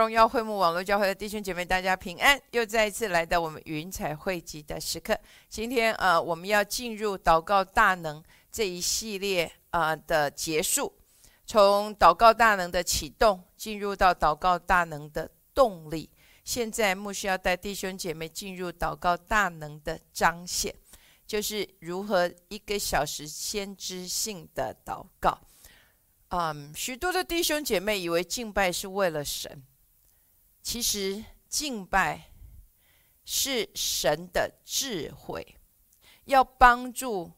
荣耀会幕网络教会的弟兄姐妹，大家平安！又再一次来到我们云彩汇集的时刻。今天呃，我们要进入祷告大能这一系列呃的结束，从祷告大能的启动，进入到祷告大能的动力。现在牧师要带弟兄姐妹进入祷告大能的彰显，就是如何一个小时先知性的祷告。嗯，许多的弟兄姐妹以为敬拜是为了神，其实敬拜是神的智慧，要帮助，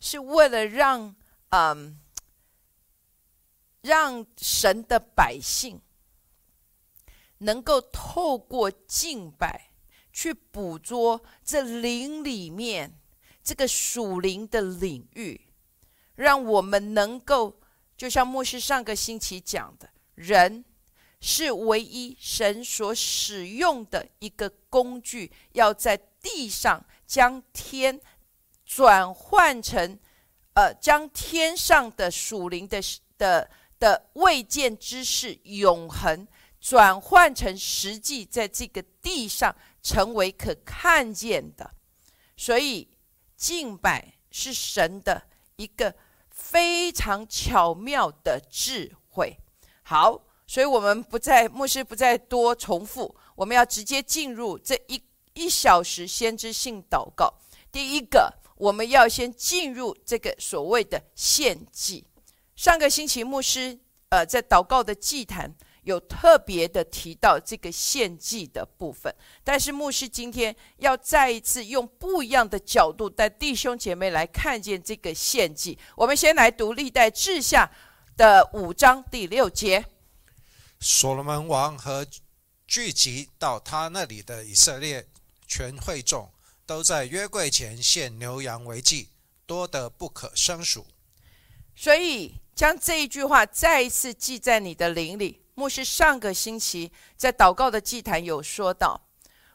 是为了让嗯，让神的百姓能够透过敬拜去捕捉这灵里面这个属灵的领域，让我们能够。就像牧师上个星期讲的，人是唯一神所使用的一个工具，要在地上将天转换成，呃，将天上的属灵的的的未见之事永恒转换成实际，在这个地上成为可看见的。所以敬拜是神的一个。非常巧妙的智慧。好，所以我们不再牧师不再多重复，我们要直接进入这一一小时先知性祷告。第一个，我们要先进入这个所谓的献祭。上个星期牧师呃在祷告的祭坛。有特别的提到这个献祭的部分，但是牧师今天要再一次用不一样的角度带弟兄姐妹来看见这个献祭。我们先来读历代志下的五章第六节：所罗门王和聚集到他那里的以色列全会众，都在约柜前献牛羊为祭，多得不可胜数。所以将这一句话再一次记在你的灵里。牧师上个星期在祷告的祭坛有说到，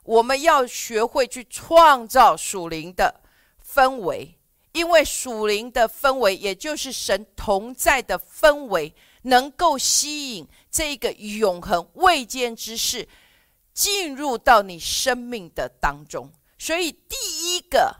我们要学会去创造属灵的氛围，因为属灵的氛围，也就是神同在的氛围，能够吸引这个永恒未见之事进入到你生命的当中。所以，第一个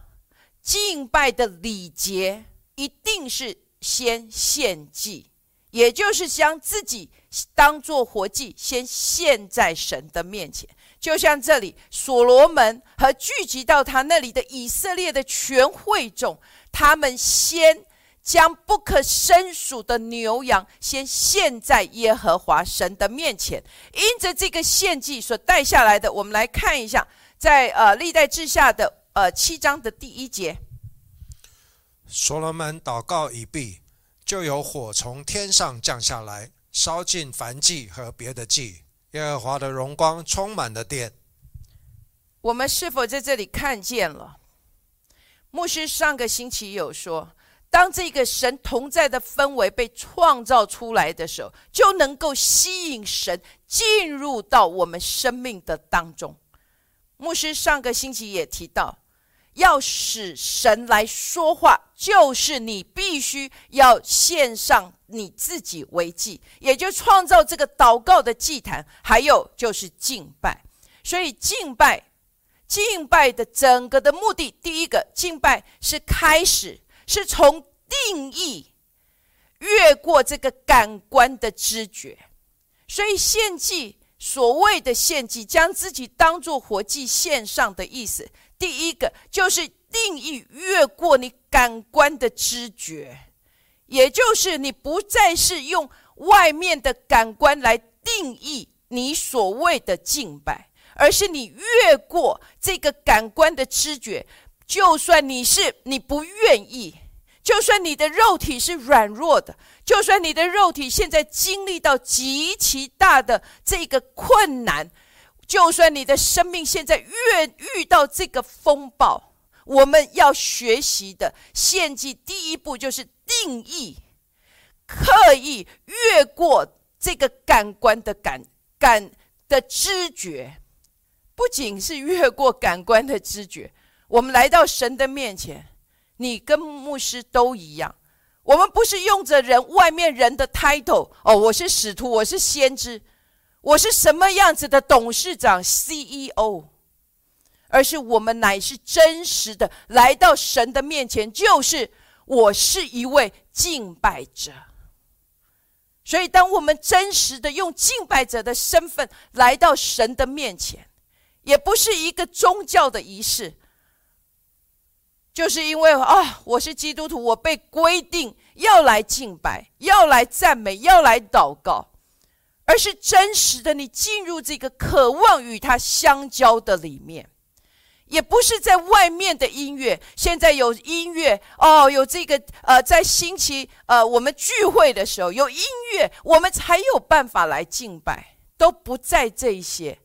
敬拜的礼节，一定是先献祭。也就是将自己当做活祭，先献在神的面前。就像这里，所罗门和聚集到他那里的以色列的全会众，他们先将不可胜数的牛羊先献在耶和华神的面前。因着这个献祭所带下来的，我们来看一下，在呃历代志下的呃七章的第一节，所罗门祷告已毕。就有火从天上降下来，烧尽燔祭和别的祭。耶和华的荣光充满了殿。我们是否在这里看见了？牧师上个星期有说，当这个神同在的氛围被创造出来的时候，就能够吸引神进入到我们生命的当中。牧师上个星期也提到。要使神来说话，就是你必须要献上你自己为祭，也就创造这个祷告的祭坛，还有就是敬拜。所以敬拜，敬拜的整个的目的，第一个敬拜是开始，是从定义越过这个感官的知觉。所以献祭，所谓的献祭，将自己当做活祭献上的意思。第一个就是定义越过你感官的知觉，也就是你不再是用外面的感官来定义你所谓的敬拜，而是你越过这个感官的知觉。就算你是你不愿意，就算你的肉体是软弱的，就算你的肉体现在经历到极其大的这个困难。就算你的生命现在越遇到这个风暴，我们要学习的献祭第一步就是定义，刻意越过这个感官的感感的知觉，不仅是越过感官的知觉，我们来到神的面前，你跟牧师都一样，我们不是用着人外面人的 title 哦，我是使徒，我是先知。我是什么样子的董事长 CEO，而是我们乃是真实的来到神的面前，就是我是一位敬拜者。所以，当我们真实的用敬拜者的身份来到神的面前，也不是一个宗教的仪式，就是因为啊，我是基督徒，我被规定要来敬拜，要来赞美，要来祷告，而是真实的，你进入这个渴望与他相交的里面。也不是在外面的音乐，现在有音乐哦，有这个呃，在星期呃我们聚会的时候有音乐，我们才有办法来敬拜，都不在这些，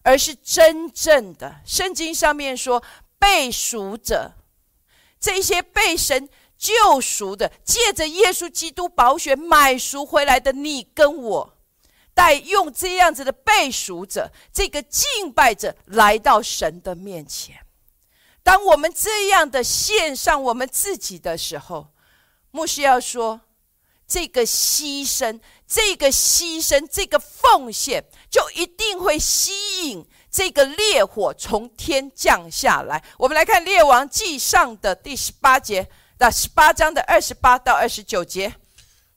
而是真正的圣经上面说被赎者，这些被神救赎的，借着耶稣基督宝血买赎回来的你跟我。带用这样子的背赎者，这个敬拜者来到神的面前。当我们这样的献上我们自己的时候，牧师要说，这个牺牲，这个牺牲，这个奉献，就一定会吸引这个烈火从天降下来。我们来看《列王记上》的第十八节那十八章的二十八到二十九节。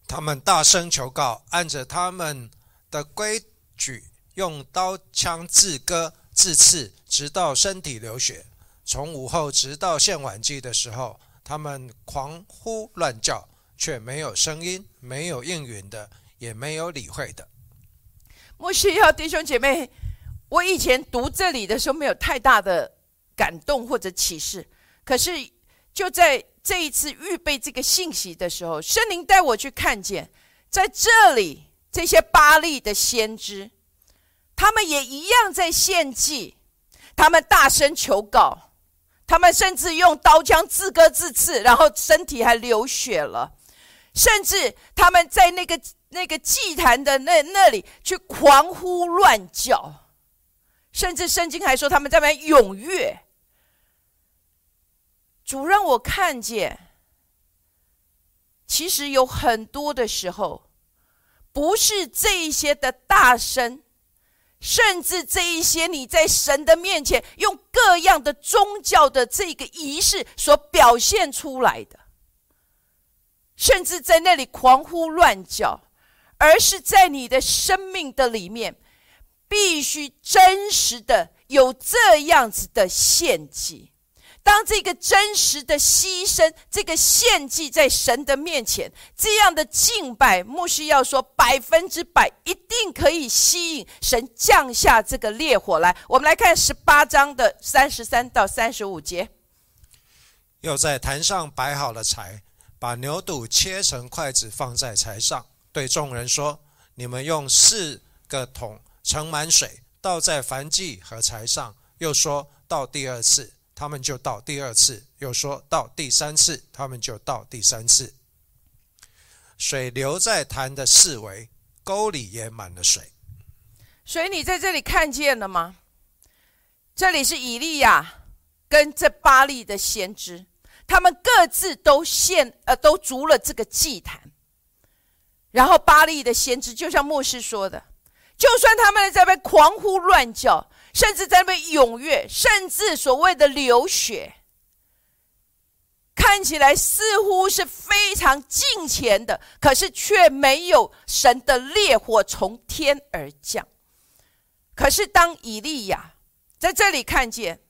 他们大声求告，按着他们。的规矩，用刀枪自割自刺，直到身体流血。从午后直到献晚祭的时候，他们狂呼乱叫，却没有声音，没有应允的，也没有理会的。莫需要弟兄姐妹，我以前读这里的时候没有太大的感动或者启示，可是就在这一次预备这个信息的时候，圣灵带我去看见，在这里。这些巴利的先知，他们也一样在献祭，他们大声求告，他们甚至用刀枪自割自刺，然后身体还流血了，甚至他们在那个那个祭坛的那那里去狂呼乱叫，甚至圣经还说他们在那边踊跃。主让我看见，其实有很多的时候。不是这一些的大声，甚至这一些你在神的面前用各样的宗教的这个仪式所表现出来的，甚至在那里狂呼乱叫，而是在你的生命的里面，必须真实的有这样子的献祭。当这个真实的牺牲，这个献祭在神的面前，这样的敬拜，牧师要说百分之百一定可以吸引神降下这个烈火来。我们来看十八章的三十三到三十五节。又在坛上摆好了柴，把牛肚切成筷子放在柴上，对众人说：“你们用四个桶盛满水，倒在燔祭和柴上。”又说到第二次。他们就到第二次，又说到第三次，他们就到第三次。水流在潭的四围，沟里也满了水。所以你在这里看见了吗？这里是以利亚跟这巴利的先知，他们各自都献呃都足了这个祭坛。然后巴利的先知就像牧师说的，就算他们在那边狂呼乱叫。甚至在那边踊跃，甚至所谓的流血，看起来似乎是非常近前的，可是却没有神的烈火从天而降。可是当以利亚在这里看见，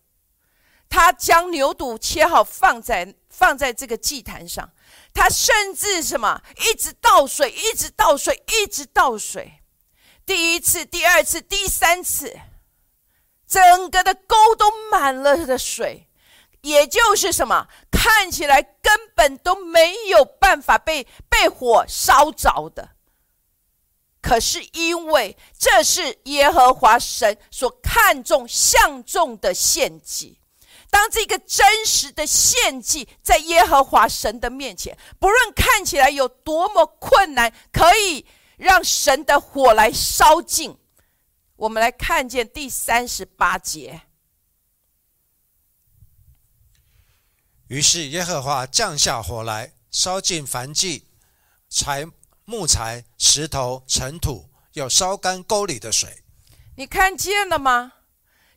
他将牛肚切好放在放在这个祭坛上，他甚至什么一直倒水，一直倒水，一直倒水，第一次、第二次、第三次。整个的沟都满了的水，也就是什么，看起来根本都没有办法被被火烧着的。可是因为这是耶和华神所看重、相中的献祭，当这个真实的献祭在耶和华神的面前，不论看起来有多么困难，可以让神的火来烧尽。我们来看见第三十八节。于是耶和华降下火来，烧尽凡祭、柴木材、石头、尘土，又烧干沟里的水。你看见了吗？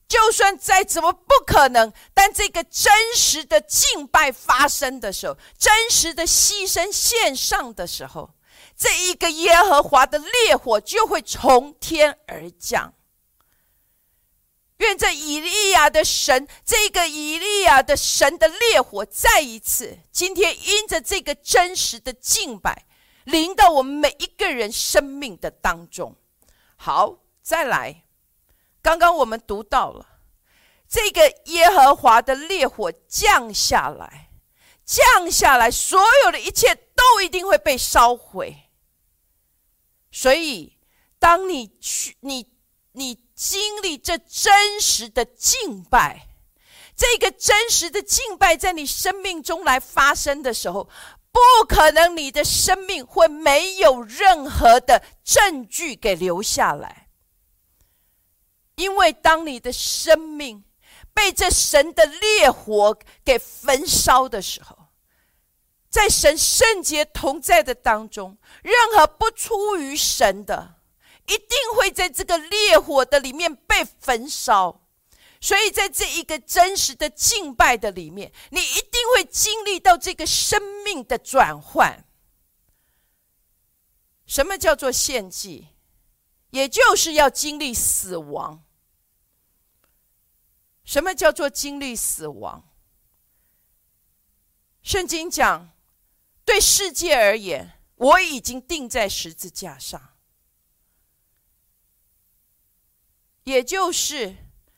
就算再怎么不可能，但这个真实的敬拜发生的时候，真实的牺牲献上的时候，这一个耶和华的烈火就会从天而降。愿这以利亚的神，这个以利亚的神的烈火，再一次今天因着这个真实的敬拜，临到我们每一个人生命的当中。好，再来。刚刚我们读到了这个耶和华的烈火降下来，降下来，所有的一切都一定会被烧毁。所以，当你去，你你经历这真实的敬拜，这个真实的敬拜在你生命中来发生的时候，不可能你的生命会没有任何的证据给留下来。因为当你的生命被这神的烈火给焚烧的时候，在神圣洁同在的当中，任何不出于神的，一定会在这个烈火的里面被焚烧。所以在这一个真实的敬拜的里面，你一定会经历到这个生命的转换。什么叫做献祭？也就是要经历死亡。什么叫做经历死亡？圣经讲，对世界而言，我已经钉在十字架上，也就是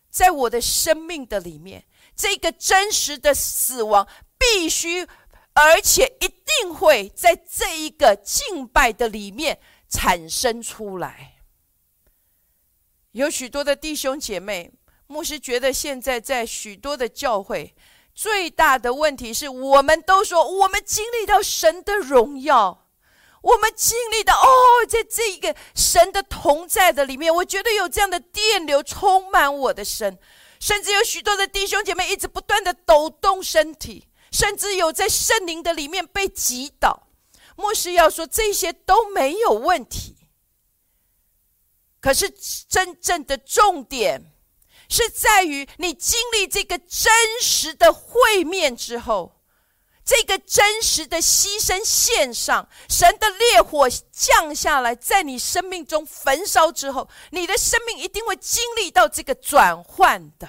在我的生命的里面，这个真实的死亡必须，而且一定会在这一个敬拜的里面产生出来。有许多的弟兄姐妹。牧师觉得，现在在许多的教会，最大的问题是我们都说我们经历到神的荣耀，我们经历到哦，在这个神的同在的里面，我觉得有这样的电流充满我的身，甚至有许多的弟兄姐妹一直不断的抖动身体，甚至有在圣灵的里面被击倒。牧师要说这些都没有问题，可是真正的重点。是在于你经历这个真实的会面之后，这个真实的牺牲献上，神的烈火降下来，在你生命中焚烧之后，你的生命一定会经历到这个转换的。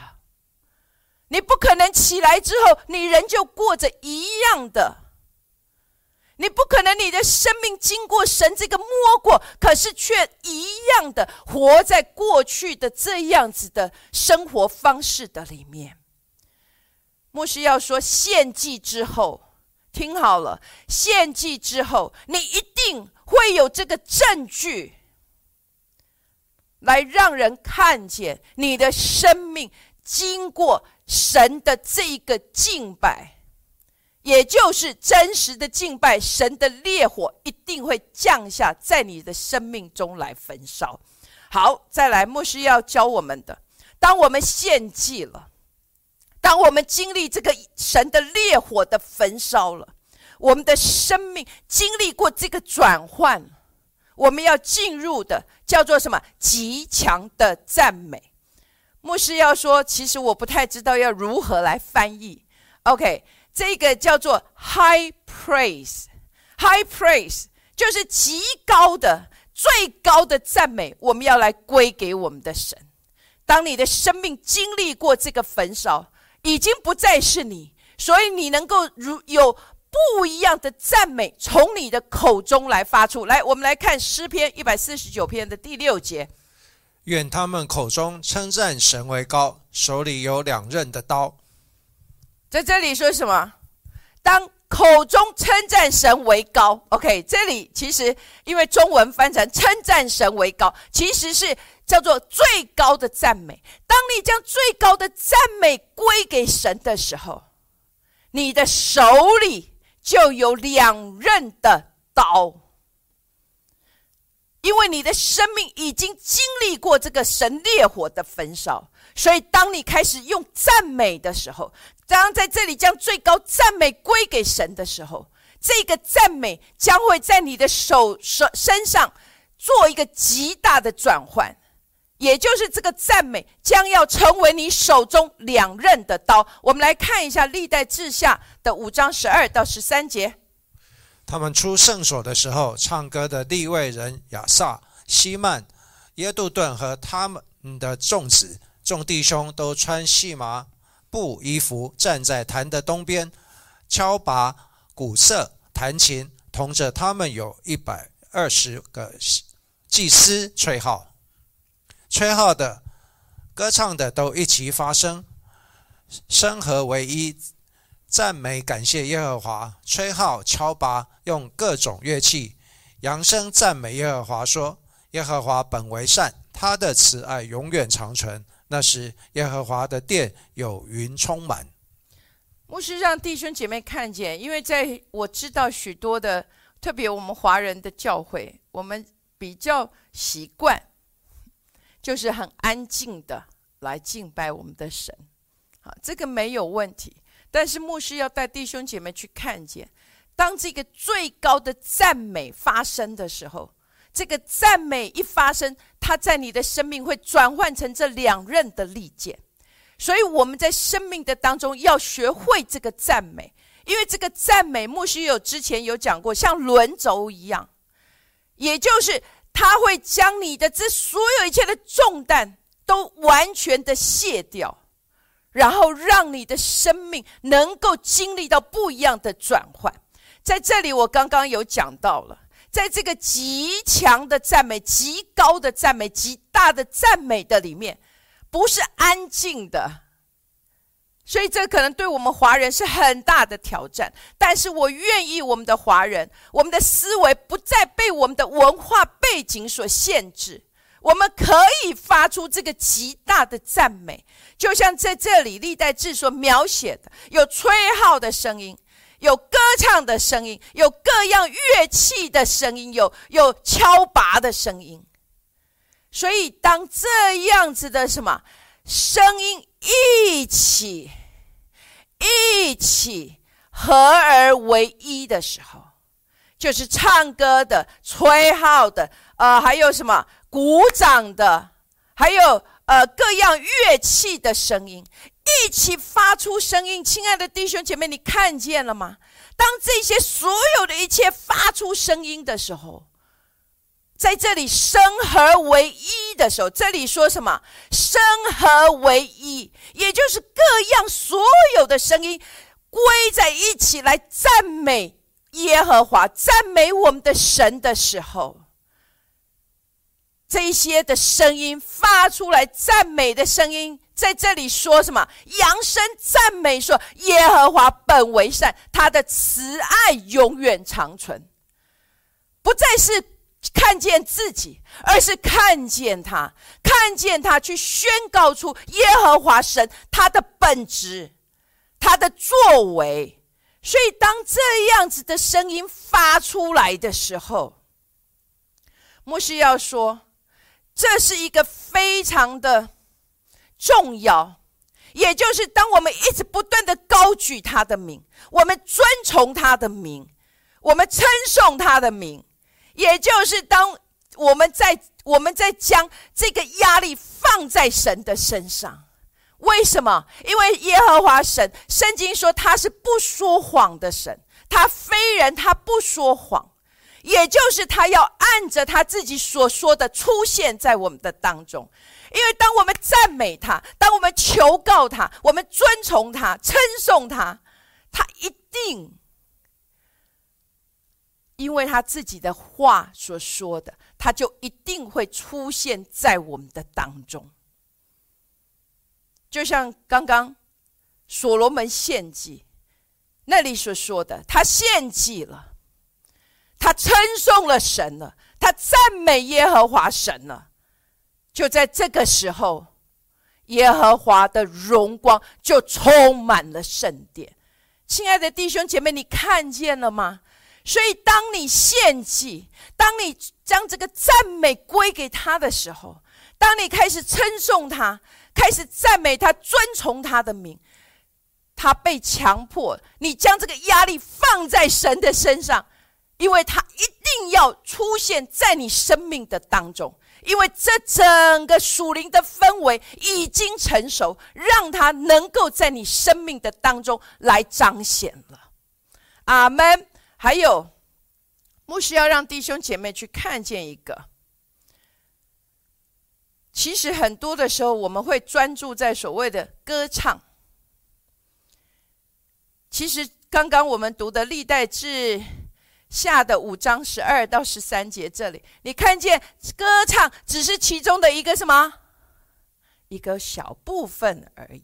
你不可能起来之后，你仍旧过着一样的。你不可能，你的生命经过神这个摸过，可是却一样的活在过去的这样子的生活方式的里面。牧师要说献祭之后，听好了，献祭之后，你一定会有这个证据，来让人看见你的生命经过神的这一个敬拜。也就是真实的敬拜，神的烈火一定会降下在你的生命中来焚烧。好，再来，牧师要教我们的：当我们献祭了，当我们经历这个神的烈火的焚烧了，我们的生命经历过这个转换，我们要进入的叫做什么？极强的赞美。牧师要说，其实我不太知道要如何来翻译。OK。这个叫做 high praise，high praise 就是极高的、最高的赞美，我们要来归给我们的神。当你的生命经历过这个焚烧，已经不再是你，所以你能够如有不一样的赞美从你的口中来发出来。我们来看诗篇一百四十九篇的第六节：愿他们口中称赞神为高，手里有两刃的刀。在这里说什么？当口中称赞神为高，OK？这里其实因为中文翻成称赞神为高，其实是叫做最高的赞美。当你将最高的赞美归给神的时候，你的手里就有两刃的刀，因为你的生命已经经历过这个神烈火的焚烧。所以，当你开始用赞美的时候，当在这里将最高赞美归给神的时候，这个赞美将会在你的手手身上做一个极大的转换，也就是这个赞美将要成为你手中两刃的刀。我们来看一下历代志下的五章十二到十三节。他们出圣所的时候，唱歌的利未人亚萨、希曼、耶杜顿和他们的众子、众弟兄都穿细麻布衣服，站在坛的东边，敲拔鼓瑟、弹琴，同着他们有一百二十个祭司吹号，吹号的、歌唱的都一齐发声，声和为一，赞美感谢耶和华，吹号敲拔，用各种乐器。扬声赞美耶和华，说：耶和华本为善，他的慈爱永远长存。那时，耶和华的殿有云充满。牧师让弟兄姐妹看见，因为在我知道许多的，特别我们华人的教会，我们比较习惯，就是很安静的来敬拜我们的神。好，这个没有问题。但是牧师要带弟兄姐妹去看见，当这个最高的赞美发生的时候。这个赞美一发生，它在你的生命会转换成这两刃的利剑，所以我们在生命的当中要学会这个赞美，因为这个赞美，牧师有之前有讲过，像轮轴一样，也就是它会将你的这所有一切的重担都完全的卸掉，然后让你的生命能够经历到不一样的转换。在这里，我刚刚有讲到了。在这个极强的赞美、极高的赞美、极大的赞美的里面，不是安静的，所以这可能对我们华人是很大的挑战。但是我愿意，我们的华人，我们的思维不再被我们的文化背景所限制，我们可以发出这个极大的赞美，就像在这里历代志所描写的，有吹号的声音。有歌唱的声音，有各样乐器的声音，有有敲拔的声音。所以，当这样子的什么声音一起一起合而为一的时候，就是唱歌的、吹号的，呃，还有什么鼓掌的，还有呃各样乐器的声音。一起发出声音，亲爱的弟兄姐妹，你看见了吗？当这些所有的一切发出声音的时候，在这里生合为一的时候，这里说什么？生合为一，也就是各样所有的声音归在一起来赞美耶和华、赞美我们的神的时候，这些的声音发出来赞美的声音。在这里说什么？扬声赞美，说耶和华本为善，他的慈爱永远长存。不再是看见自己，而是看见他，看见他去宣告出耶和华神他的本质，他的作为。所以，当这样子的声音发出来的时候，牧师要说，这是一个非常的。重要，也就是当我们一直不断的高举他的名，我们尊崇他的名，我们称颂他的名，也就是当我们在我们在将这个压力放在神的身上。为什么？因为耶和华神，圣经说他是不说谎的神，他非人，他不说谎，也就是他要按着他自己所说的出现在我们的当中。因为当我们赞美他，当我们求告他，我们尊崇他、称颂他，他一定，因为他自己的话所说的，他就一定会出现在我们的当中。就像刚刚所罗门献祭那里所说的，他献祭了，他称颂了神了，他赞美耶和华神了。就在这个时候，耶和华的荣光就充满了圣殿。亲爱的弟兄姐妹，你看见了吗？所以，当你献祭，当你将这个赞美归给他的时候，当你开始称颂他，开始赞美他，尊崇他的名，他被强迫，你将这个压力放在神的身上，因为他一定要出现在你生命的当中，因为这整个属灵的氛围已经成熟，让它能够在你生命的当中来彰显了。阿门。还有，牧师要让弟兄姐妹去看见一个。其实很多的时候，我们会专注在所谓的歌唱。其实刚刚我们读的历代志下的五章十二到十三节，这里你看见歌唱只是其中的一个什么一个小部分而已。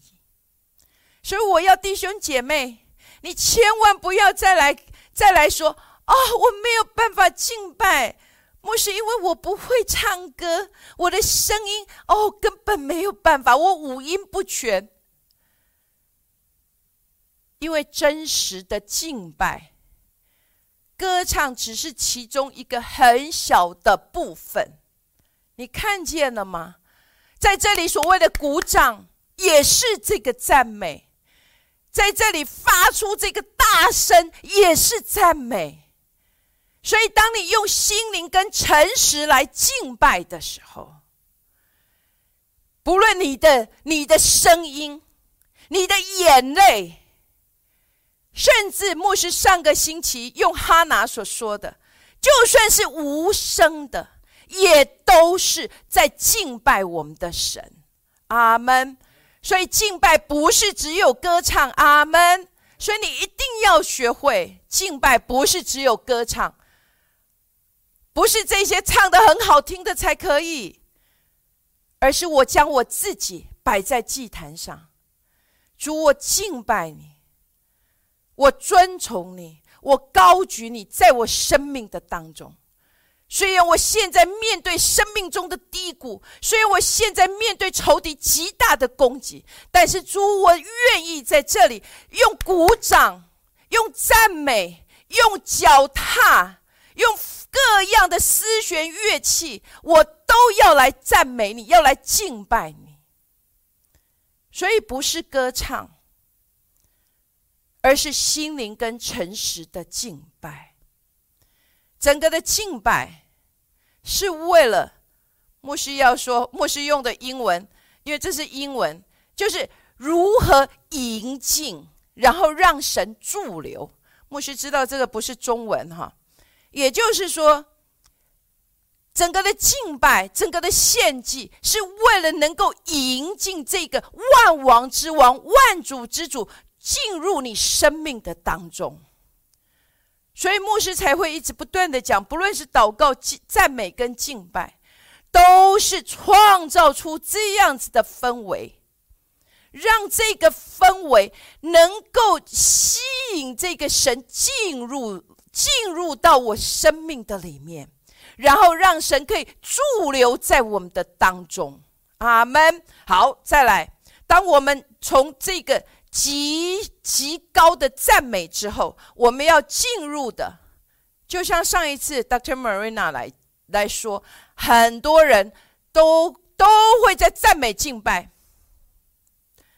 所以我要弟兄姐妹，你千万不要再来再来说哦，我没有办法敬拜。不是因为我不会唱歌，我的声音哦根本没有办法，我五音不全。因为真实的敬拜，歌唱只是其中一个很小的部分。你看见了吗？在这里所谓的鼓掌，也是这个赞美；在这里发出这个大声，也是赞美。所以，当你用心灵跟诚实来敬拜的时候，不论你的你的声音、你的眼泪，甚至牧师上个星期用哈拿所说的，就算是无声的，也都是在敬拜我们的神。阿门。所以，敬拜不是只有歌唱。阿门。所以，你一定要学会敬拜，不是只有歌唱。不是这些唱的很好听的才可以，而是我将我自己摆在祭坛上，主，我敬拜你，我尊崇你，我高举你，在我生命的当中。虽然我现在面对生命中的低谷，虽然我现在面对仇敌极大的攻击，但是主，我愿意在这里用鼓掌，用赞美，用脚踏，用。各样的丝弦乐器，我都要来赞美你，要来敬拜你。所以不是歌唱，而是心灵跟诚实的敬拜。整个的敬拜是为了牧师要说，牧师用的英文，因为这是英文，就是如何迎进，然后让神驻留。牧师知道这个不是中文哈。也就是说，整个的敬拜，整个的献祭，是为了能够迎进这个万王之王、万主之主进入你生命的当中。所以牧师才会一直不断的讲，不论是祷告、赞美跟敬拜，都是创造出这样子的氛围，让这个氛围能够吸引这个神进入。进入到我生命的里面，然后让神可以驻留在我们的当中。阿门。好，再来。当我们从这个极极高的赞美之后，我们要进入的，就像上一次 Dr. Marina 来来说，很多人都都会在赞美敬拜。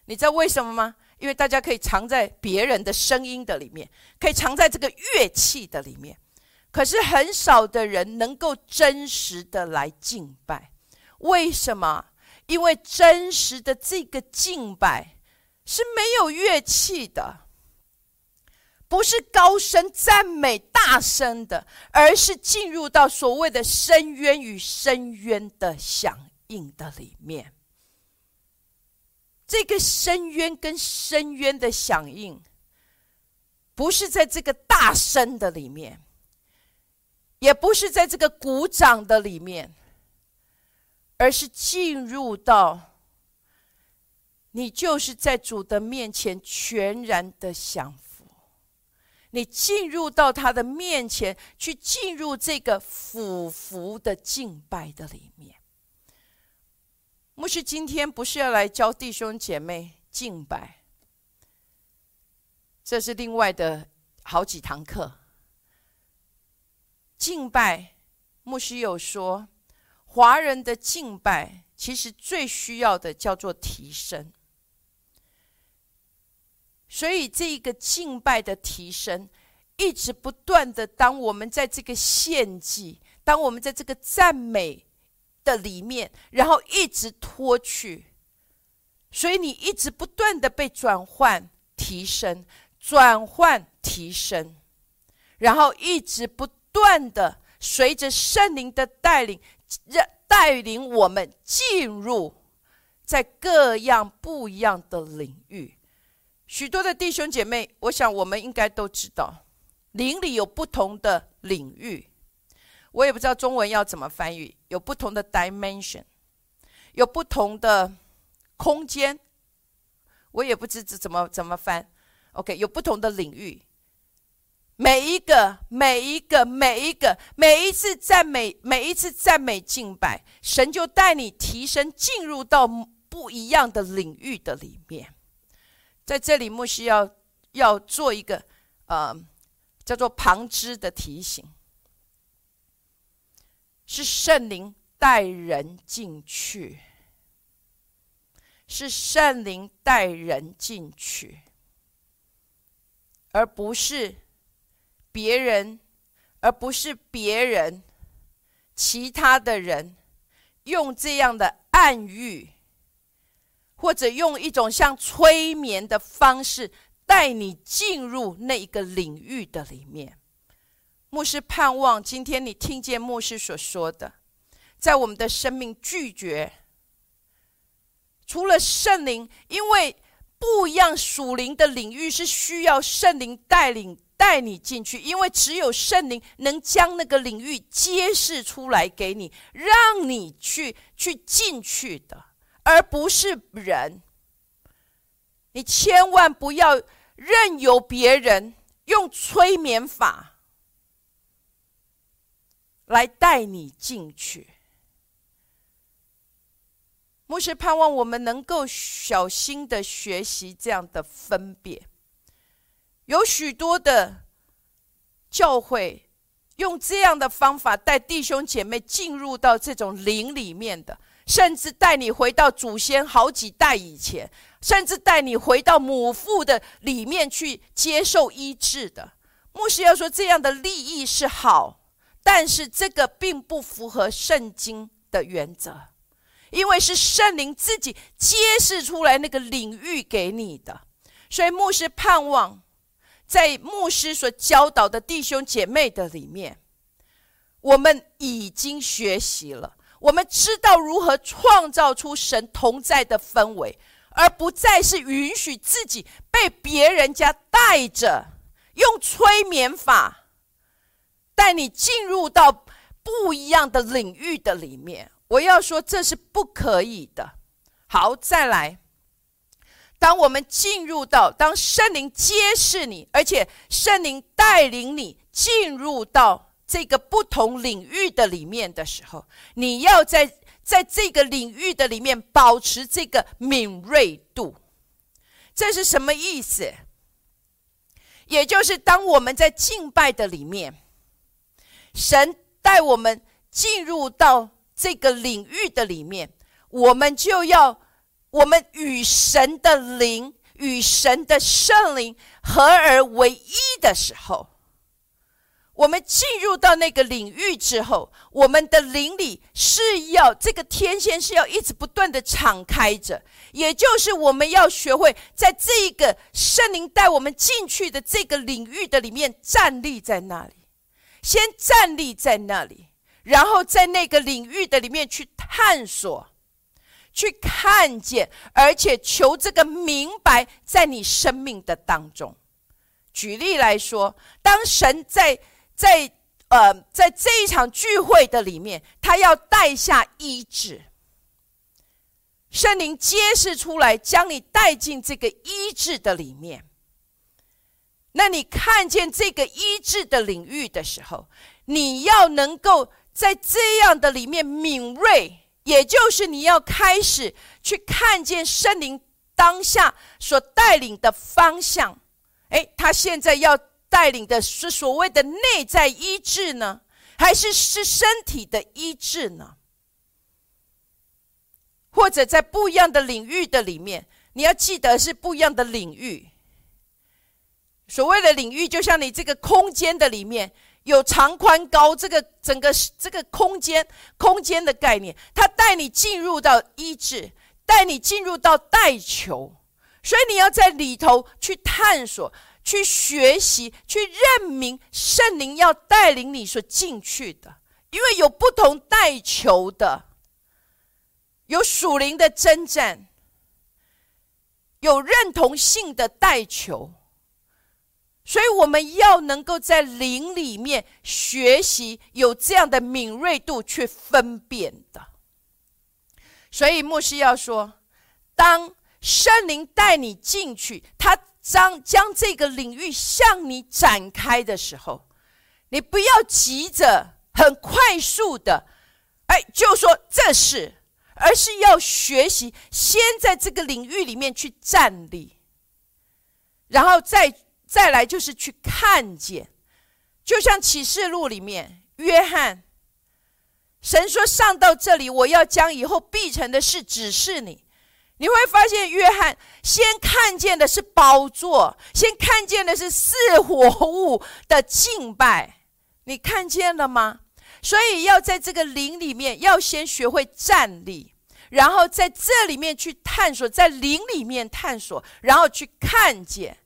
你知道为什么吗？因为大家可以藏在别人的声音的里面，可以藏在这个乐器的里面，可是很少的人能够真实的来敬拜。为什么？因为真实的这个敬拜是没有乐器的，不是高声赞美、大声的，而是进入到所谓的深渊与深渊的响应的里面。这个深渊跟深渊的响应，不是在这个大声的里面，也不是在这个鼓掌的里面，而是进入到你就是在主的面前全然的降服，你进入到他的面前去进入这个俯伏的敬拜的里面。牧师今天不是要来教弟兄姐妹敬拜，这是另外的好几堂课。敬拜，牧师有说，华人的敬拜其实最需要的叫做提升。所以这个敬拜的提升，一直不断的，当我们在这个献祭，当我们在这个赞美的里面，然后一直脱去，所以你一直不断的被转换、提升、转换、提升，然后一直不断的随着圣灵的带领，让带领我们进入在各样不一样的领域。许多的弟兄姐妹，我想我们应该都知道。灵里有不同的领域，我也不知道中文要怎么翻译。有不同的 dimension，有不同的空间，我也不知怎怎么怎么翻。OK，有不同的领域，每一个、每一个、每一个、每一次赞美、每一次赞美敬拜，神就带你提升，进入到不一样的领域的里面。在这里，牧师要要做一个呃。叫做旁支的提醒，是圣灵带人进去，是圣灵带人进去，而不是别人，而不是别人，其他的人用这样的暗喻，或者用一种像催眠的方式。带你进入那一个领域的里面，牧师盼望今天你听见牧师所说的，在我们的生命拒绝，除了圣灵，因为不一样属灵的领域是需要圣灵带领带你进去，因为只有圣灵能将那个领域揭示出来给你，让你去去进去的，而不是人。你千万不要。任由别人用催眠法来带你进去。牧师盼望我们能够小心的学习这样的分别。有许多的教会用这样的方法带弟兄姐妹进入到这种灵里面的。甚至带你回到祖先好几代以前，甚至带你回到母父的里面去接受医治的。牧师要说这样的利益是好，但是这个并不符合圣经的原则，因为是圣灵自己揭示出来那个领域给你的。所以牧师盼望，在牧师所教导的弟兄姐妹的里面，我们已经学习了。我们知道如何创造出神同在的氛围，而不再是允许自己被别人家带着，用催眠法带你进入到不一样的领域的里面。我要说，这是不可以的。好，再来。当我们进入到，当圣灵揭示你，而且圣灵带领你进入到。这个不同领域的里面的时候，你要在在这个领域的里面保持这个敏锐度，这是什么意思？也就是当我们在敬拜的里面，神带我们进入到这个领域的里面，我们就要我们与神的灵、与神的圣灵合而为一的时候。我们进入到那个领域之后，我们的灵里是要这个天线是要一直不断的敞开着，也就是我们要学会在这个圣灵带我们进去的这个领域的里面站立在那里，先站立在那里，然后在那个领域的里面去探索，去看见，而且求这个明白在你生命的当中。举例来说，当神在在呃，在这一场聚会的里面，他要带下医治，圣灵揭示出来，将你带进这个医治的里面。那你看见这个医治的领域的时候，你要能够在这样的里面敏锐，也就是你要开始去看见圣灵当下所带领的方向。哎，他现在要。带领的是所谓的内在医治呢，还是是身体的医治呢？或者在不一样的领域的里面，你要记得是不一样的领域。所谓的领域，就像你这个空间的里面有长宽高，这个整个这个空间空间的概念，它带你进入到医治，带你进入到带球，所以你要在里头去探索、去学习、去认明圣灵要带领你所进去的，因为有不同带球的，有属灵的征战，有认同性的带球。所以我们要能够在灵里面学习，有这样的敏锐度去分辨的。所以牧师要说，当圣灵带你进去，他将将这个领域向你展开的时候，你不要急着很快速的，哎，就说这是，而是要学习，先在这个领域里面去站立，然后再。再来就是去看见，就像启示录里面，约翰，神说上到这里，我要将以后必成的事指示你。你会发现，约翰先看见的是宝座，先看见的是四活物的敬拜。你看见了吗？所以要在这个灵里面，要先学会站立，然后在这里面去探索，在灵里面探索，然后去看见。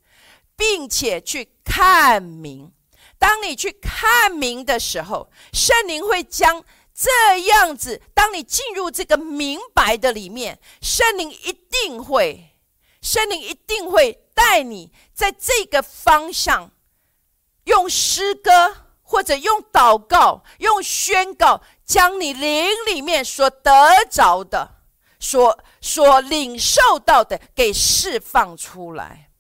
并且去看明，当你去看明的时候，圣灵会将这样子。当你进入这个明白的里面，圣灵一定会，圣灵一定会带你在这个方向，用诗歌或者用祷告、用宣告，将你灵里面所得着的、所所领受到的给释放出来。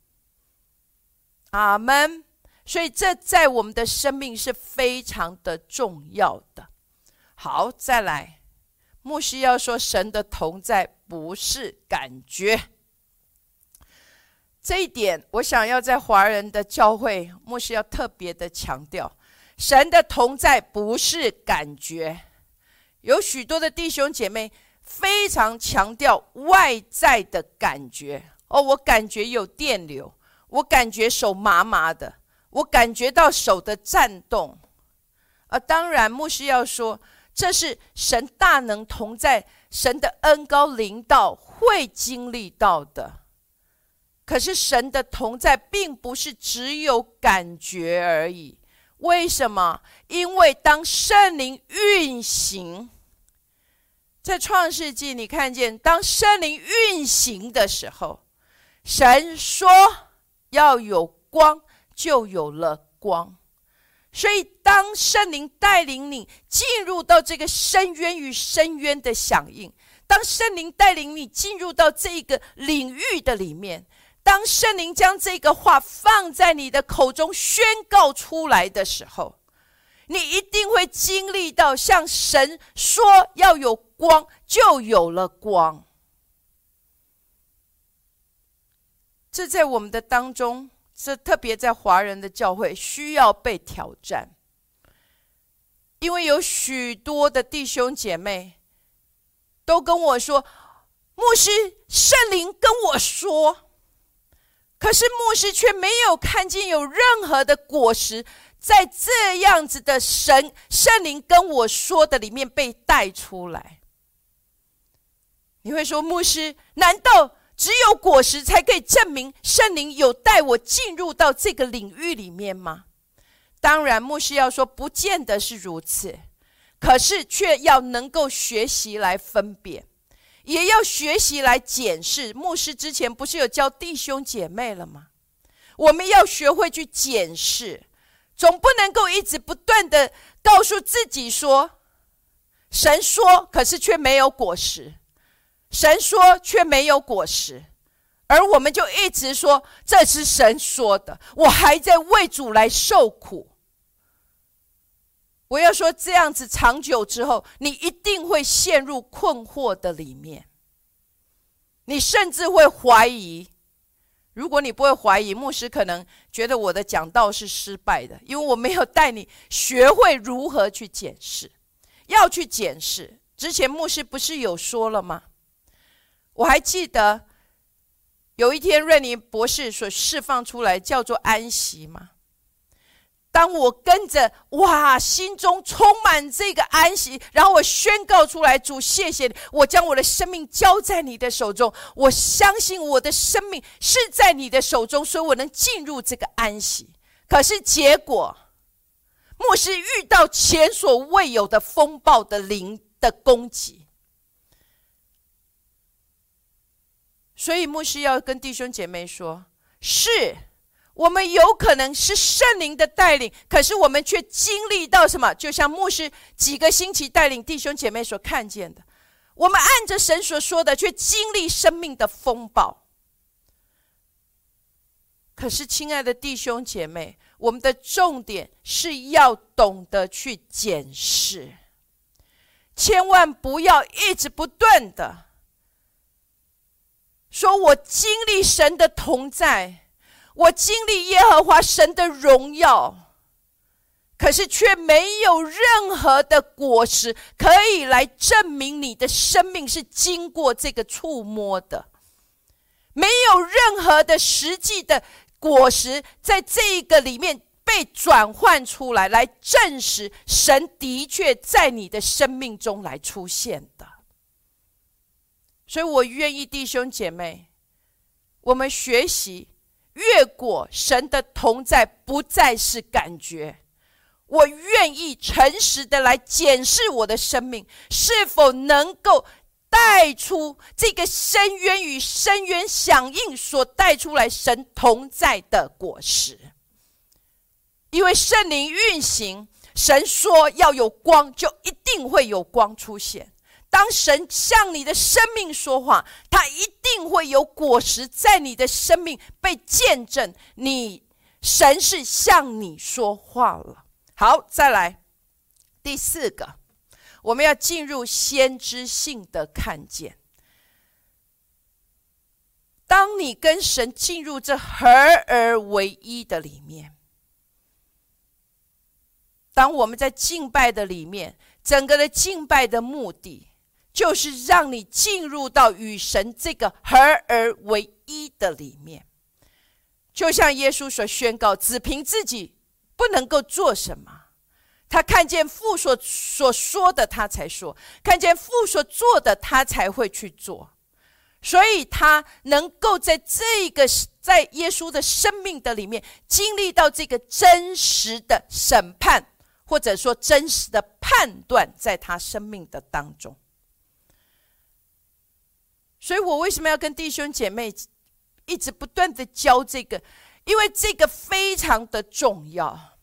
阿门。所以这在我们的生命是非常的重要的。好，再来，牧师要说，神的同在不是感觉。这一点，我想要在华人的教会，牧师要特别的强调，神的同在不是感觉。有许多的弟兄姐妹非常强调外在的感觉。哦，我感觉有电流。我感觉手麻麻的，我感觉到手的颤动，啊当然，牧师要说，这是神大能同在，神的恩高临到会经历到的。可是神的同在并不是只有感觉而已。为什么？因为当圣灵运行，在创世纪，你看见当圣灵运行的时候，神说。要有光，就有了光。所以，当圣灵带领你进入到这个深渊与深渊的响应，当圣灵带领你进入到这个领域的里面，当圣灵将这个话放在你的口中宣告出来的时候，你一定会经历到像神说要有光，就有了光。这在我们的当中，这特别在华人的教会需要被挑战，因为有许多的弟兄姐妹都跟我说：“牧师，圣灵跟我说，可是牧师却没有看见有任何的果实在这样子的神圣灵跟我说的里面被带出来。”你会说：“牧师，难道？”只有果实才可以证明圣灵有带我进入到这个领域里面吗？当然，牧师要说，不见得是如此，可是却要能够学习来分辨，也要学习来检视。牧师之前不是有教弟兄姐妹了吗？我们要学会去检视，总不能够一直不断的告诉自己说，神说，可是却没有果实。神说却没有果实，而我们就一直说这是神说的，我还在为主来受苦。我要说这样子长久之后，你一定会陷入困惑的里面，你甚至会怀疑。如果你不会怀疑，牧师可能觉得我的讲道是失败的，因为我没有带你学会如何去检视，要去检视。之前牧师不是有说了吗？我还记得有一天瑞尼博士所释放出来叫做安息吗？当我跟着哇，心中充满这个安息，然后我宣告出来：主，谢谢你，我将我的生命交在你的手中。我相信我的生命是在你的手中，所以我能进入这个安息。可是结果，牧师遇到前所未有的风暴的灵的攻击，所以牧师要跟弟兄姐妹说：是。我们有可能是圣灵的带领，可是我们却经历到什么？就像牧师几个星期带领弟兄姐妹所看见的，我们按着神所说的，却经历生命的风暴。可是，亲爱的弟兄姐妹，我们的重点是要懂得去检视，千万不要一直不断的说：“我经历神的同在。”我经历耶和华神的荣耀，可是却没有任何的果实可以来证明你的生命是经过这个触摸的，没有任何的实际的果实在这个里面被转换出来，来证实神的确在你的生命中来出现的。所以我愿意弟兄姐妹，我们学习。越过神的同在，不再是感觉。我愿意诚实的来检视我的生命，是否能够带出这个深渊与深渊响应所带出来神同在的果实。因为圣灵运行，神说要有光，就一定会有光出现。当神向你的生命说话，他一定会有果实在你的生命被见证。你神是向你说话了。好，再来第四个，我们要进入先知性的看见。当你跟神进入这合而为一的里面，当我们在敬拜的里面，整个的敬拜的目的。就是让你进入到与神这个合而为一的里面，就像耶稣所宣告：只凭自己不能够做什么，他看见父所所说的，他才说；看见父所做的，他才会去做。所以，他能够在这个在耶稣的生命的里面，经历到这个真实的审判，或者说真实的判断，在他生命的当中。所以我为什么要跟弟兄姐妹一直不断的教这个？因为这个非常的重要。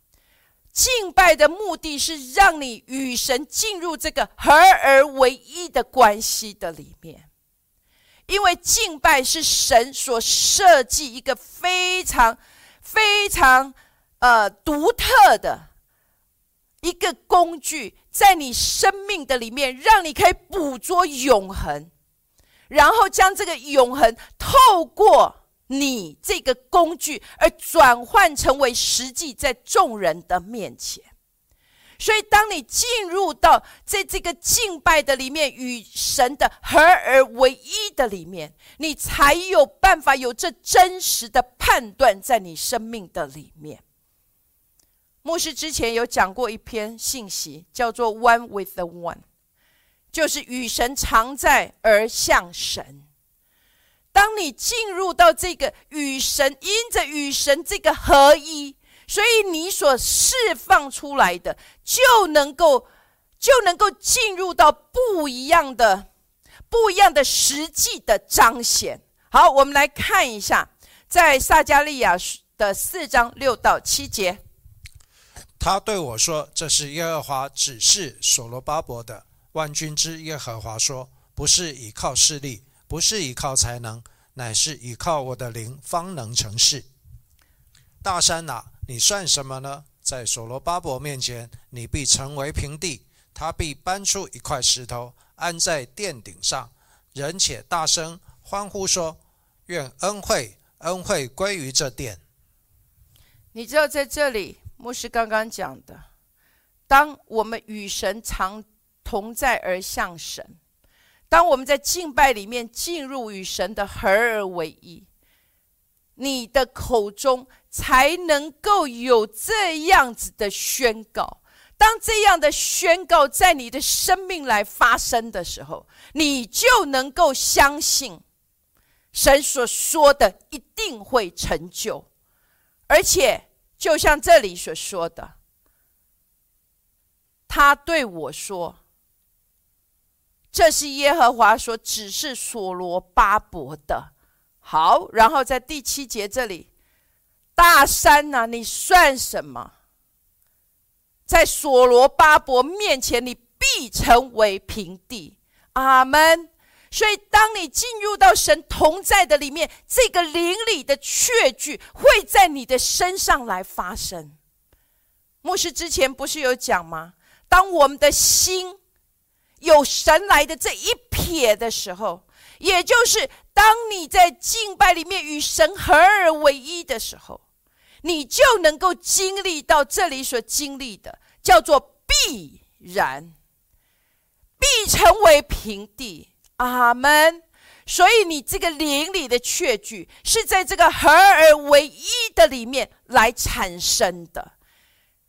敬拜的目的是让你与神进入这个合而为一的关系的里面。因为敬拜是神所设计一个非常非常呃独特的一个工具，在你生命的里面，让你可以捕捉永恒。然后将这个永恒透过你这个工具而转换成为实际在众人的面前，所以当你进入到在这个敬拜的里面与神的合而为一的里面，你才有办法有这真实的判断在你生命的里面。牧师之前有讲过一篇信息，叫做 “One with the One”。就是与神常在而向神。当你进入到这个与神，因着与神这个合一，所以你所释放出来的就能够就能够进入到不一样的、不一样的实际的彰显。好，我们来看一下，在撒加利亚的四章六到七节，他对我说：“这是耶和华指示所罗巴伯的。”万军之耶和华说：“不是依靠势力，不是依靠才能，乃是依靠我的灵，方能成事。大山哪，你算什么呢？在所罗巴伯面前，你必成为平地。他必搬出一块石头，安在殿顶上。人且大声欢呼说：愿恩惠，恩惠归于这殿。你知道，在这里，牧师刚刚讲的，当我们与神常。”同在而向神。当我们在敬拜里面进入与神的合而为一，你的口中才能够有这样子的宣告。当这样的宣告在你的生命来发生的时候，你就能够相信神所说的一定会成就，而且就像这里所说的，他对我说：“这是耶和华说，只是所罗巴伯的。”好，然后在第七节这里，大山呐，你算什么？在所罗巴伯面前，你必成为平地。阿门。所以，当你进入到神同在的里面，这个灵里的确据会在你的身上来发生。牧师之前不是有讲吗？当我们的心有神来的这一撇的时候，也就是当你在敬拜里面与神合而为一的时候。你就能够经历到这里所经历的，叫做必然，必成为平地。阿门。所以你这个灵里的确据，是在这个合而为一的里面来产生的，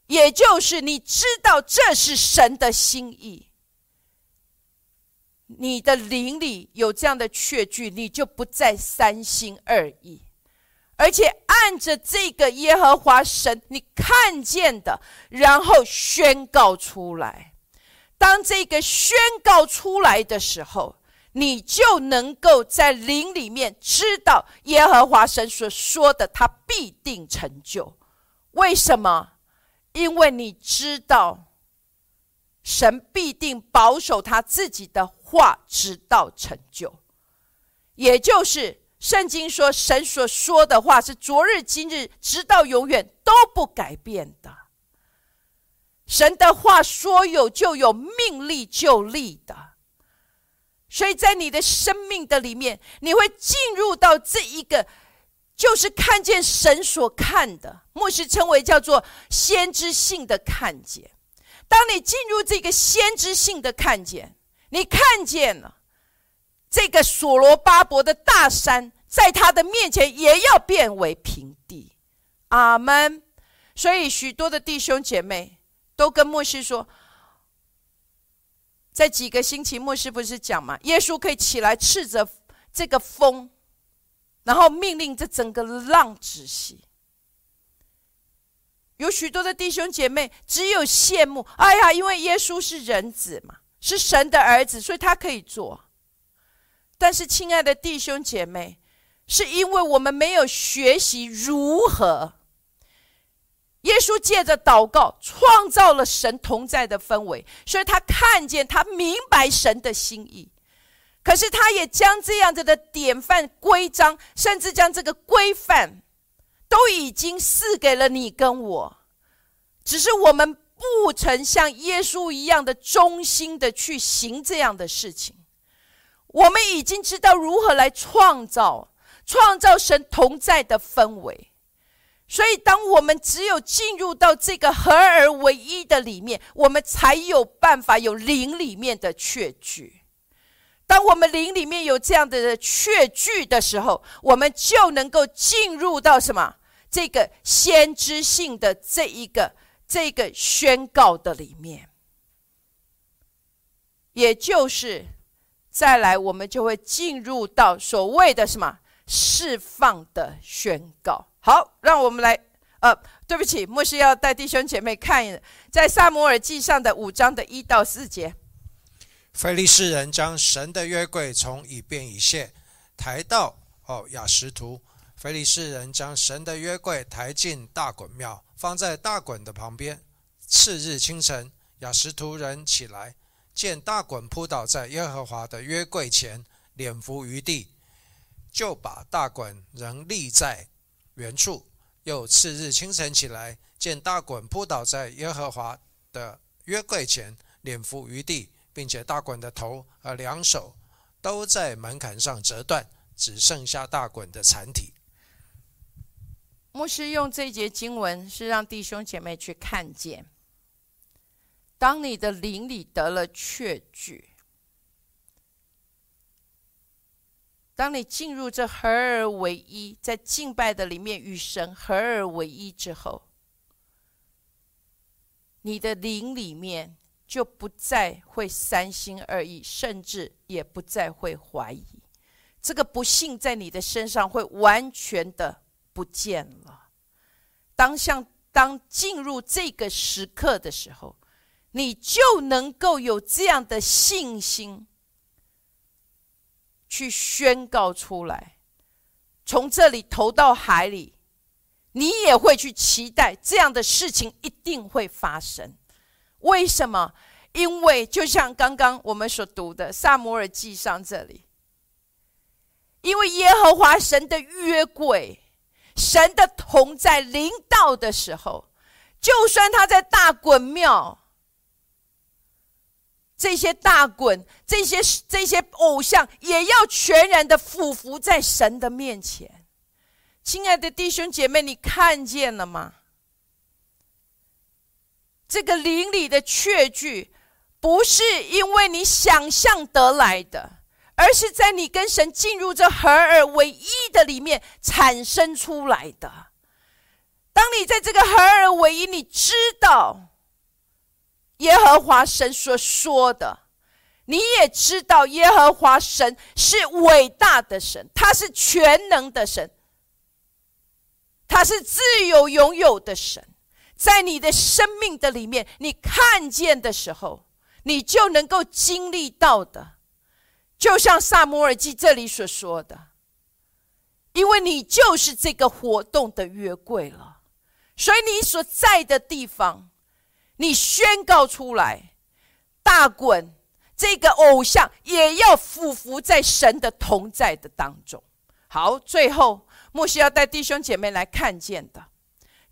也就是你知道这是神的心意。你的灵里有这样的确据，你就不再三心二意。而且按着这个耶和华神你看见的，然后宣告出来。当这个宣告出来的时候，你就能够在灵里面知道耶和华神所说的，他必定成就。为什么？因为你知道神必定保守他自己的话，直到成就，也就是。圣经说，神所说的话是昨日、今日，直到永远都不改变的。神的话说有就有，命立就立的。所以在你的生命的里面，你会进入到这一个，就是看见神所看的，牧师称为叫做先知性的看见。当你进入这个先知性的看见，你看见了。这个所罗巴伯的大山，在他的面前也要变为平地。阿门。所以许多的弟兄姐妹都跟牧师说，在几个星期，牧师不是讲嘛，耶稣可以起来斥责这个风，然后命令这整个浪止息。有许多的弟兄姐妹只有羡慕，哎呀，因为耶稣是人子嘛，是神的儿子，所以他可以做。但是，亲爱的弟兄姐妹，是因为我们没有学习如何。耶稣借着祷告创造了神同在的氛围，所以他看见，他明白神的心意。可是，他也将这样子的典范、规章，甚至将这个规范，都已经赐给了你跟我。只是我们不曾像耶稣一样的忠心的去行这样的事情。我们已经知道如何来创造、创造神同在的氛围，所以当我们只有进入到这个合而为一的里面，我们才有办法有灵里面的确据。当我们灵里面有这样的确据的时候，我们就能够进入到什么？这个先知性的这一个这个宣告的里面，也就是。再来，我们就会进入到所谓的什么释放的宣告。好，让我们来，呃，对不起，牧师要带弟兄姐妹看，在萨摩尔记上的五章的一到四节。菲利士人将神的约柜从以便以谢抬到哦雅什图。菲利士人将神的约柜抬进大衮庙，放在大衮的旁边。次日清晨，雅什图人起来。见大衮扑倒在耶和华的约柜前，脸伏于地，就把大衮仍立在原处。又次日清晨起来，见大衮扑倒在耶和华的约柜前，脸伏于地，并且大衮的头和两手都在门槛上折断，只剩下大衮的残体。牧师用这节经文是让弟兄姐妹去看见。当你的灵里得了确据，当你进入这合而为一，在敬拜的里面与神合而为一之后，你的灵里面就不再会三心二意，甚至也不再会怀疑。这个不幸在你的身上会完全的不见了。当像当进入这个时刻的时候，你就能够有这样的信心。去宣告出来，从这里投到海里，你也会去期待这样的事情一定会发生。为什么？因为就像刚刚我们所读的《萨摩尔记上》这里，因为耶和华神的约柜、神的同在临到的时候，就算他在大滚庙。这些大滚，这些这些偶像，也要全然的俯伏在神的面前。亲爱的弟兄姐妹，你看见了吗？这个灵里的确据，不是因为你想象得来的，而是在你跟神进入这合而为一的里面产生出来的。当你在这个合而为一，你知道。耶和华神所说的，你也知道，耶和华神是伟大的神，他是全能的神，他是自由拥有的神。在你的生命的里面，你看见的时候，你就能够经历到的，就像萨摩尔记这里所说的，因为你就是这个活动的约柜了，所以你所在的地方。你宣告出来，大滚，这个偶像也要俯伏在神的同在的当中。好，最后莫西要带弟兄姐妹来看见的，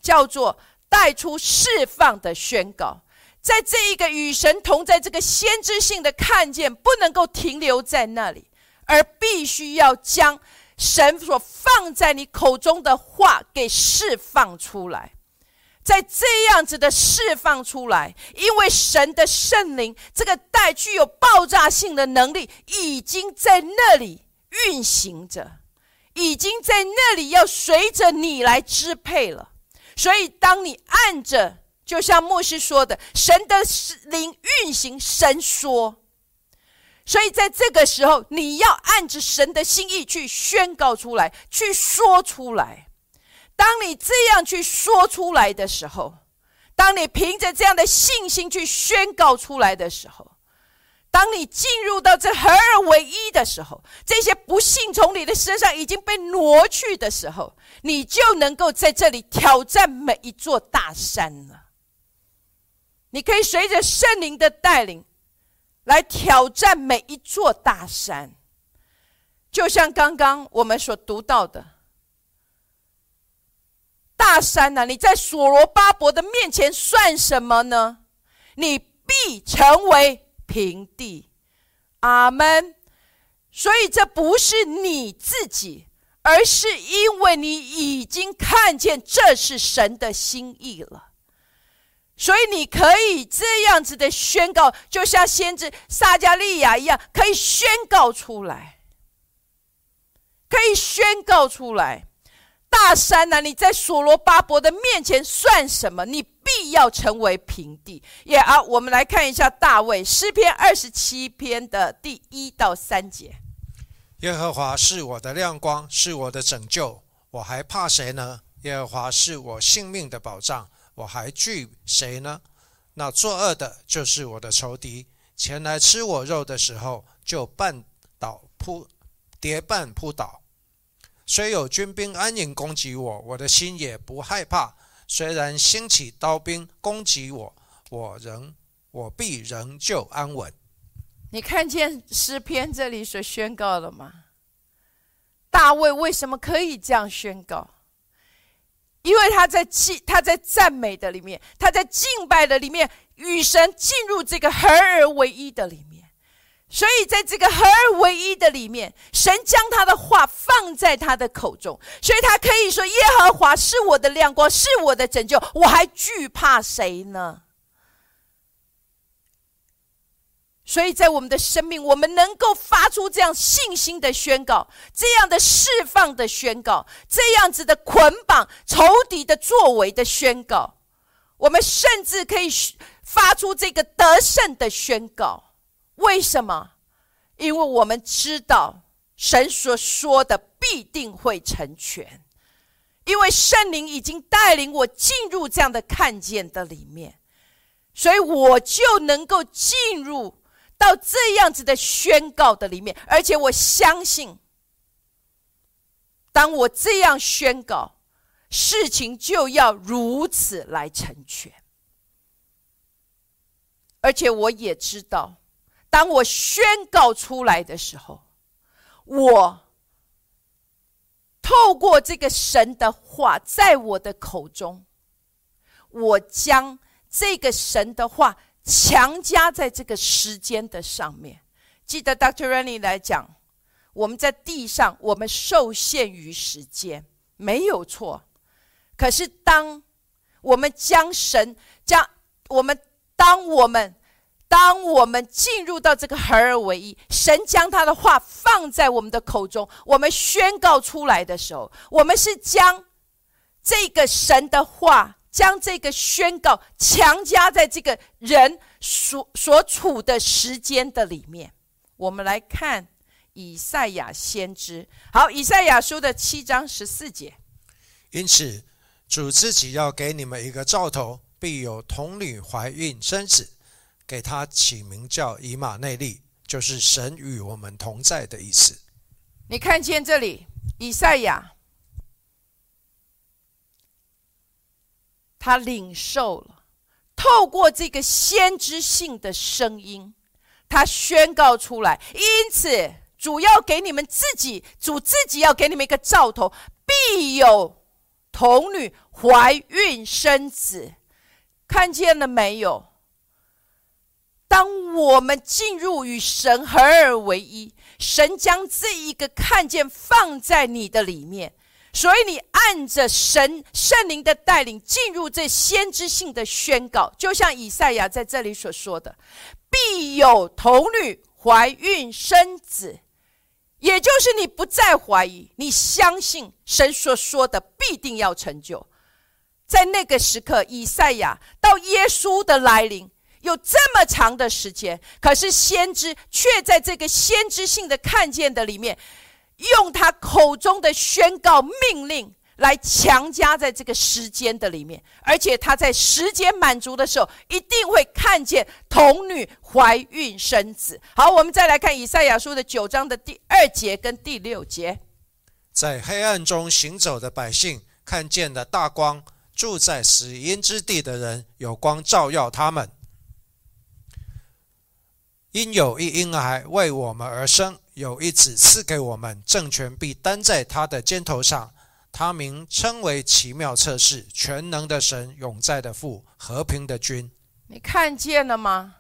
叫做带出释放的宣告。在这一个与神同在这个先知性的看见，不能够停留在那里，而必须要将神所放在你口中的话给释放出来。在这样子的释放出来，因为神的圣灵这个带具有爆炸性的能力，已经在那里运行着，已经在那里要随着你来支配了。所以，当你按着，就像牧师说的，神的灵运行，神说，所以在这个时候，你要按着神的心意去宣告出来，去说出来。当你这样去说出来的时候，当你凭着这样的信心去宣告出来的时候，当你进入到这合二为一的时候，这些不幸从你的身上已经被挪去的时候，你就能够在这里挑战每一座大山了。你可以随着圣灵的带领，来挑战每一座大山，就像刚刚我们所读到的。大山呐，你在所罗巴伯的面前算什么呢？你必成为平地。阿门。所以这不是你自己，而是因为你已经看见这是神的心意了，所以你可以这样子的宣告，就像先知撒加利亚一样，可以宣告出来，可以宣告出来。大山呐，你在所罗巴伯的面前算什么？你必要成为平地。也啊，我们来看一下大卫诗篇二十七篇的第一到三节。耶和华是我的亮光，是我的拯救，我还怕谁呢？耶和华是我性命的保障，我还惧谁呢？那作恶的就是我的仇敌，前来吃我肉的时候，就绊倒扑跌绊扑倒。虽有军兵安营攻击我，我的心也不害怕。虽然兴起刀兵攻击我，我仍我必仍旧安稳。你看见诗篇这里所宣告了吗？大卫为什么可以这样宣告？因为他在敬，他在赞美的里面，他在敬拜的里面，与神进入这个合而为一的里面。所以，在这个合而为一的里面，神将他的话放在他的口中，所以他可以说：“耶和华是我的亮光，是我的拯救，我还惧怕谁呢？”所以在我们的生命，我们能够发出这样信心的宣告，这样的释放的宣告，这样子的捆绑仇敌的作为的宣告，我们甚至可以发出这个得胜的宣告。为什么？因为我们知道神所说的必定会成全，因为圣灵已经带领我进入这样的看见的里面，所以我就能够进入。到这样子的宣告的里面，而且我相信，当我这样宣告，事情就要如此来成全。而且我也知道，当我宣告出来的时候，我透过这个神的话，在我的口中，我将这个神的话。强加在这个时间的上面。记得 Dr. Rennie 来讲，我们在地上，我们受限于时间，没有错。可是，当我们将神将我们，当我们当我们进入到这个合而为一，神将他的话放在我们的口中，我们宣告出来的时候，我们是将这个神的话。将这个宣告强加在这个人所所处的时间的里面。我们来看以赛亚先知。好，以赛亚书的七章十四节。因此，主自己要给你们一个兆头，必有童女怀孕生子，给他起名叫以马内利，就是神与我们同在的意思。你看见这里，以赛亚。他领受了，透过这个先知性的声音，他宣告出来。因此，主要给你们自己，主自己要给你们一个兆头，必有童女怀孕生子。看见了没有？当我们进入与神合而为一，神将这一个看见放在你的里面。所以你按着神圣灵的带领进入这先知性的宣告，就像以赛亚在这里所说的：“必有童女怀孕生子。”也就是你不再怀疑，你相信神所说的必定要成就。在那个时刻，以赛亚到耶稣的来临有这么长的时间，可是先知却在这个先知性的看见的里面。用他口中的宣告命令来强加在这个时间的里面，而且他在时间满足的时候，一定会看见童女怀孕生子。好，我们再来看以赛亚书的九章的第二节跟第六节，在黑暗中行走的百姓看见了大光，住在死荫之地的人有光照耀他们，因有一婴孩为我们而生。有一子赐给我们，政权必担在他的肩头上。他名称为奇妙测试、全能的神、永在的父、和平的君。你看见了吗？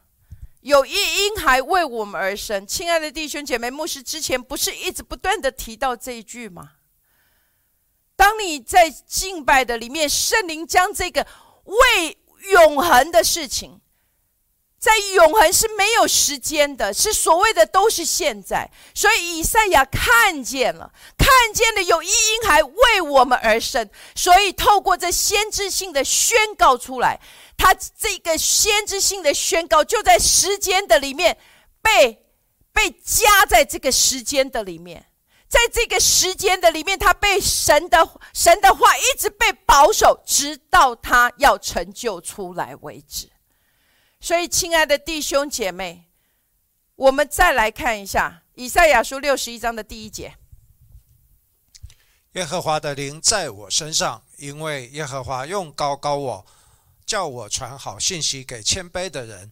有一婴孩为我们而生。亲爱的弟兄姐妹，牧师之前不是一直不断的提到这一句吗？当你在敬拜的里面，圣灵将这个为永恒的事情。在永恒是没有时间的，是所谓的都是现在。所以以赛亚看见了，看见了有一婴孩为我们而生，所以透过这先知性的宣告出来，他这个先知性的宣告就在时间的里面被被加在这个时间的里面，在这个时间的里面，他被神的神的话一直被保守，直到他要成就出来为止。所以，亲爱的弟兄姐妹，我们再来看一下以赛亚书六十一章的第一节：耶和华的灵在我身上，因为耶和华用高高我，叫我传好信息给谦卑的人，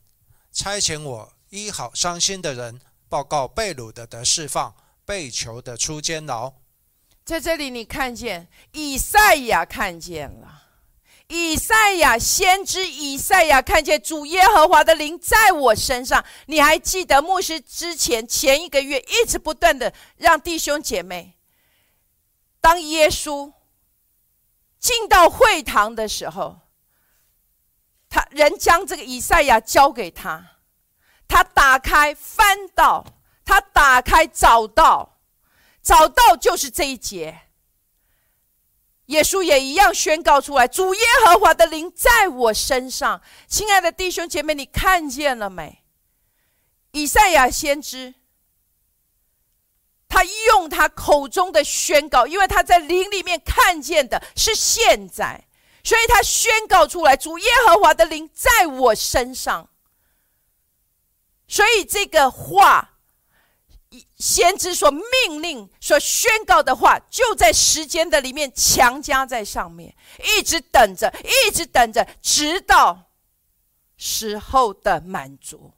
差遣我医好伤心的人，报告被掳的得释放，被囚的出监牢。在这里，你看见以赛亚看见了。以赛亚先知以赛亚看见主耶和华的灵在我身上，你还记得牧师之前前一个月一直不断的让弟兄姐妹，当耶稣进到会堂的时候，他人将这个以赛亚交给他。他打开翻到，他打开找到，找到就是这一节。耶稣也一样宣告出来：“主耶和华的灵在我身上。”亲爱的弟兄姐妹，你看见了没？以赛亚先知，他用他口中的宣告，因为他在灵里面看见的是现在，所以他宣告出来：“主耶和华的灵在我身上。”所以这个话。先知所命令、所宣告的话，就在时间的里面强加在上面，一直等着，一直等着，直到时候的满足。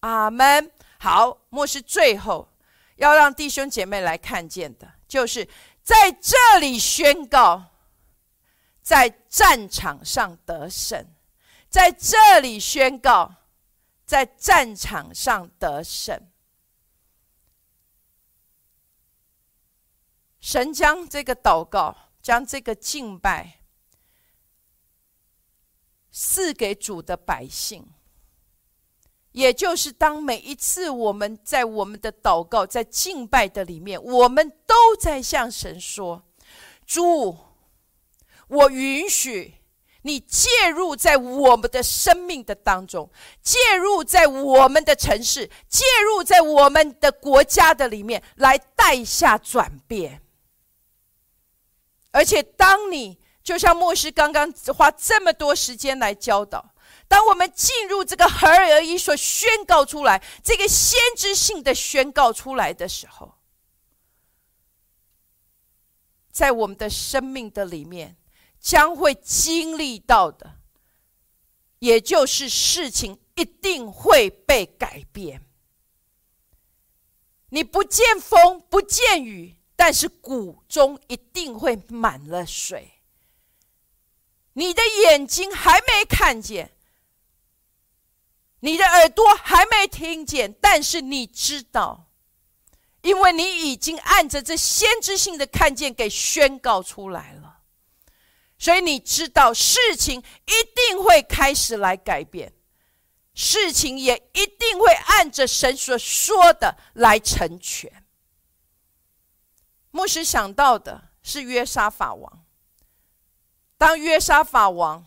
阿门。好，末世最后要让弟兄姐妹来看见的，就是在这里宣告，在战场上得胜，在这里宣告，在战场上得胜。神将这个祷告，将这个敬拜赐给主的百姓，也就是当每一次我们在我们的祷告、在敬拜的里面，我们都在向神说：“主，我允许你介入在我们的生命的当中，介入在我们的城市，介入在我们的国家的里面，来带下转变。”而且，当你就像牧师刚刚花这么多时间来教导，当我们进入这个合而一所宣告出来，这个先知性的宣告出来的时候，在我们的生命的里面将会经历到的，也就是事情一定会被改变。你不见风，不见雨。但是谷中一定会满了水。你的眼睛还没看见，你的耳朵还没听见，但是你知道，因为你已经按着这先知性的看见给宣告出来了，所以你知道事情一定会开始来改变，事情也一定会按着神所说的来成全。牧师想到的是约沙法王。当约沙法王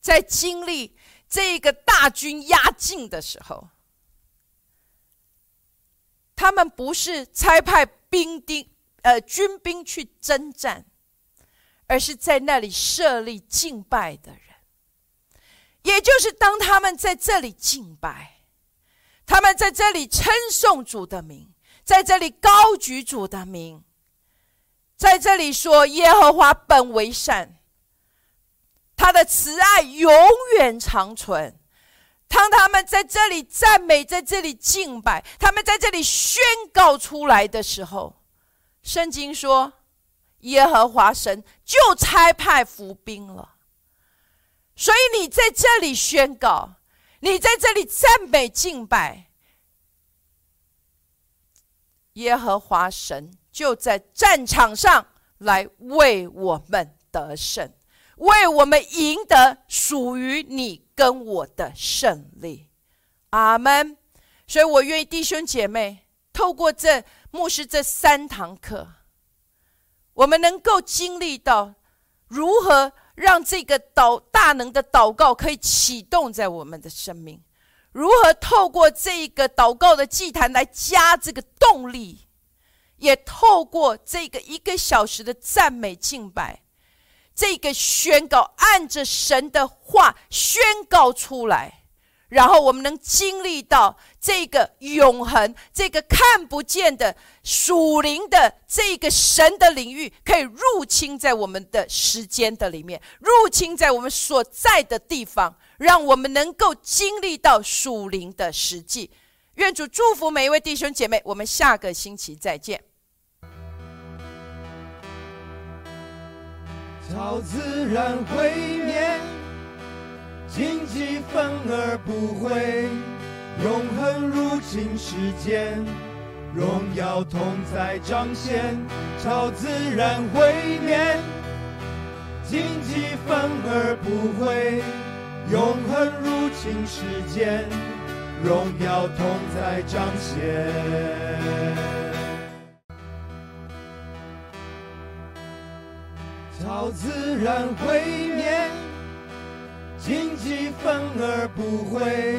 在经历这个大军压境的时候，他们不是差派兵丁呃军兵去征战，而是在那里设立敬拜的人。也就是当他们在这里敬拜，他们在这里称颂主的名。在这里高举主的名，在这里说耶和华本为善，他的慈爱永远长存。当他们在这里赞美，在这里敬拜，他们在这里宣告出来的时候，圣经说耶和华神就差派伏兵了。所以你在这里宣告，你在这里赞美敬拜。耶和华神就在战场上来为我们得胜，为我们赢得属于你跟我的胜利。阿门。所以我愿意弟兄姐妹透过这牧师这三堂课，我们能够经历到如何让这个祷大能的祷告可以启动在我们的生命。如何透过这个祷告的祭坛来加这个动力，也透过这个一个小时的赞美敬拜，这个宣告，按着神的话宣告出来，然后我们能经历到这个永恒、这个看不见的属灵的这个神的领域，可以入侵在我们的时间的里面，入侵在我们所在的地方。让我们能够经历到属灵的实际。愿主祝福每一位弟兄姐妹。我们下个星期再见。超自然会灭，荆棘反而不会，永恒入侵世间，荣耀同在彰显。超自然会灭，荆棘反而不会。永恒入侵世间，荣耀同在彰显。超自然会灭，荆棘反而不会。